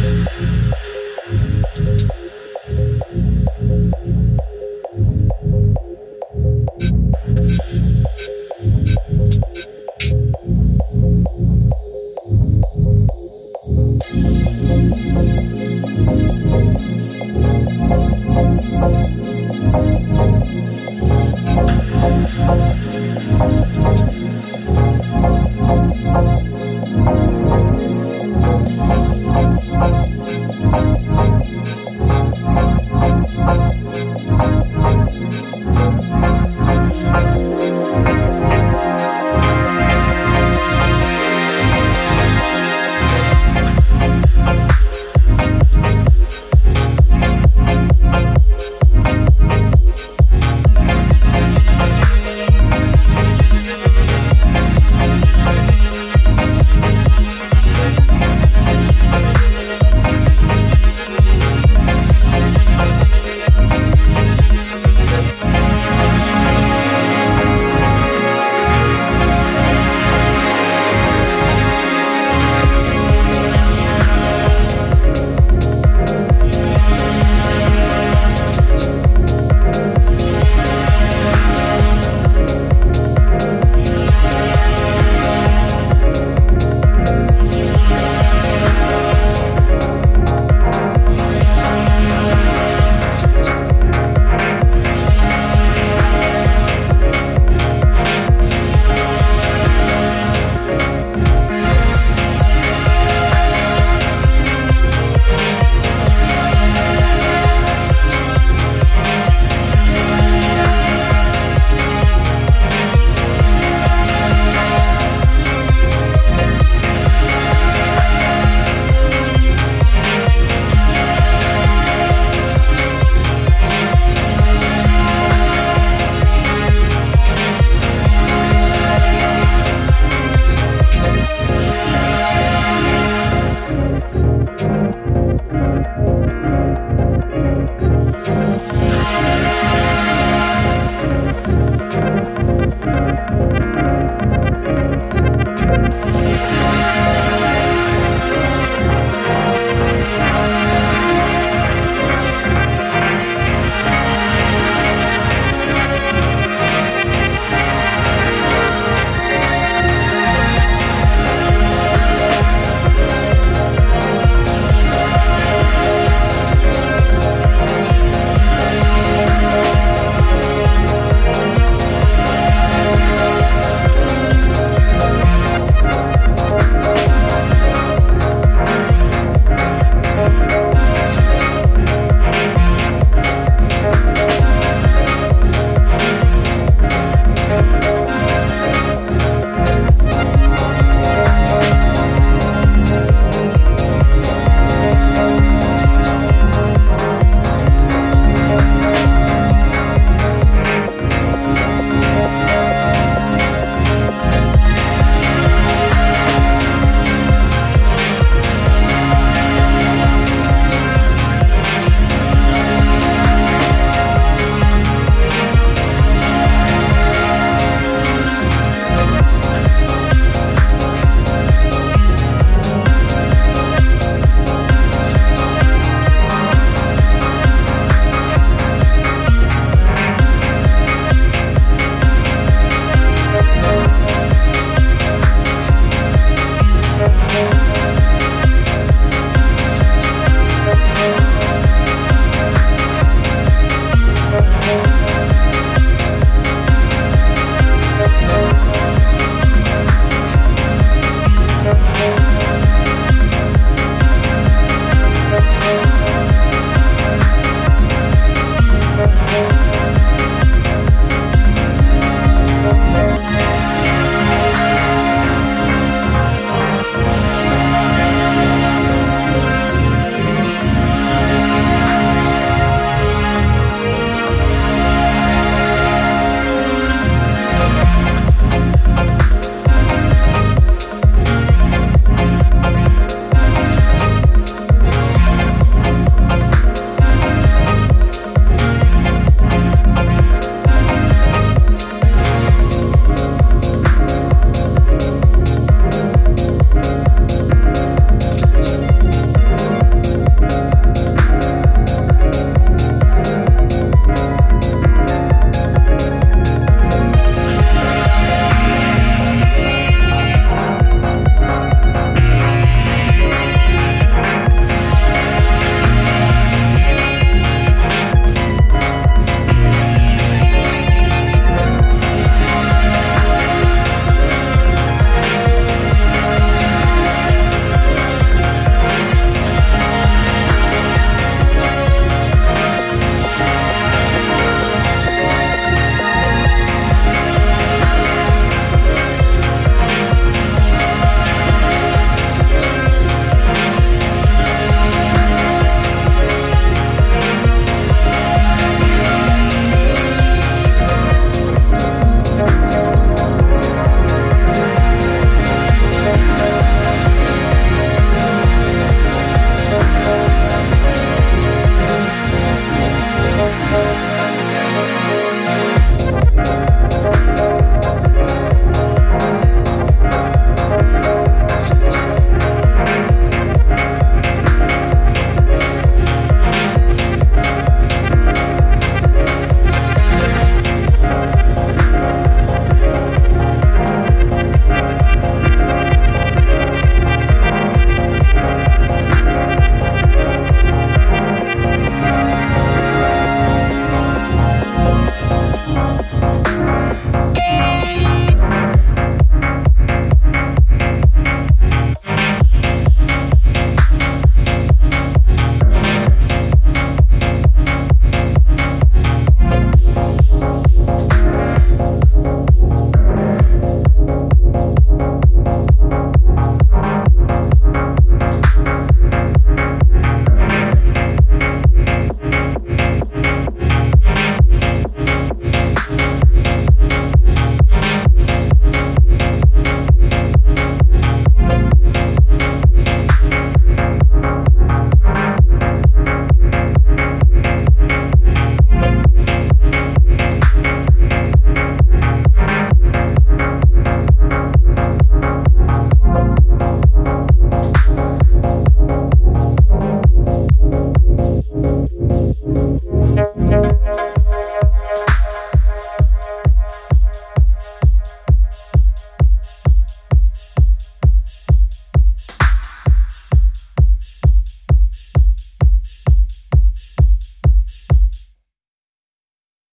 thank you Thank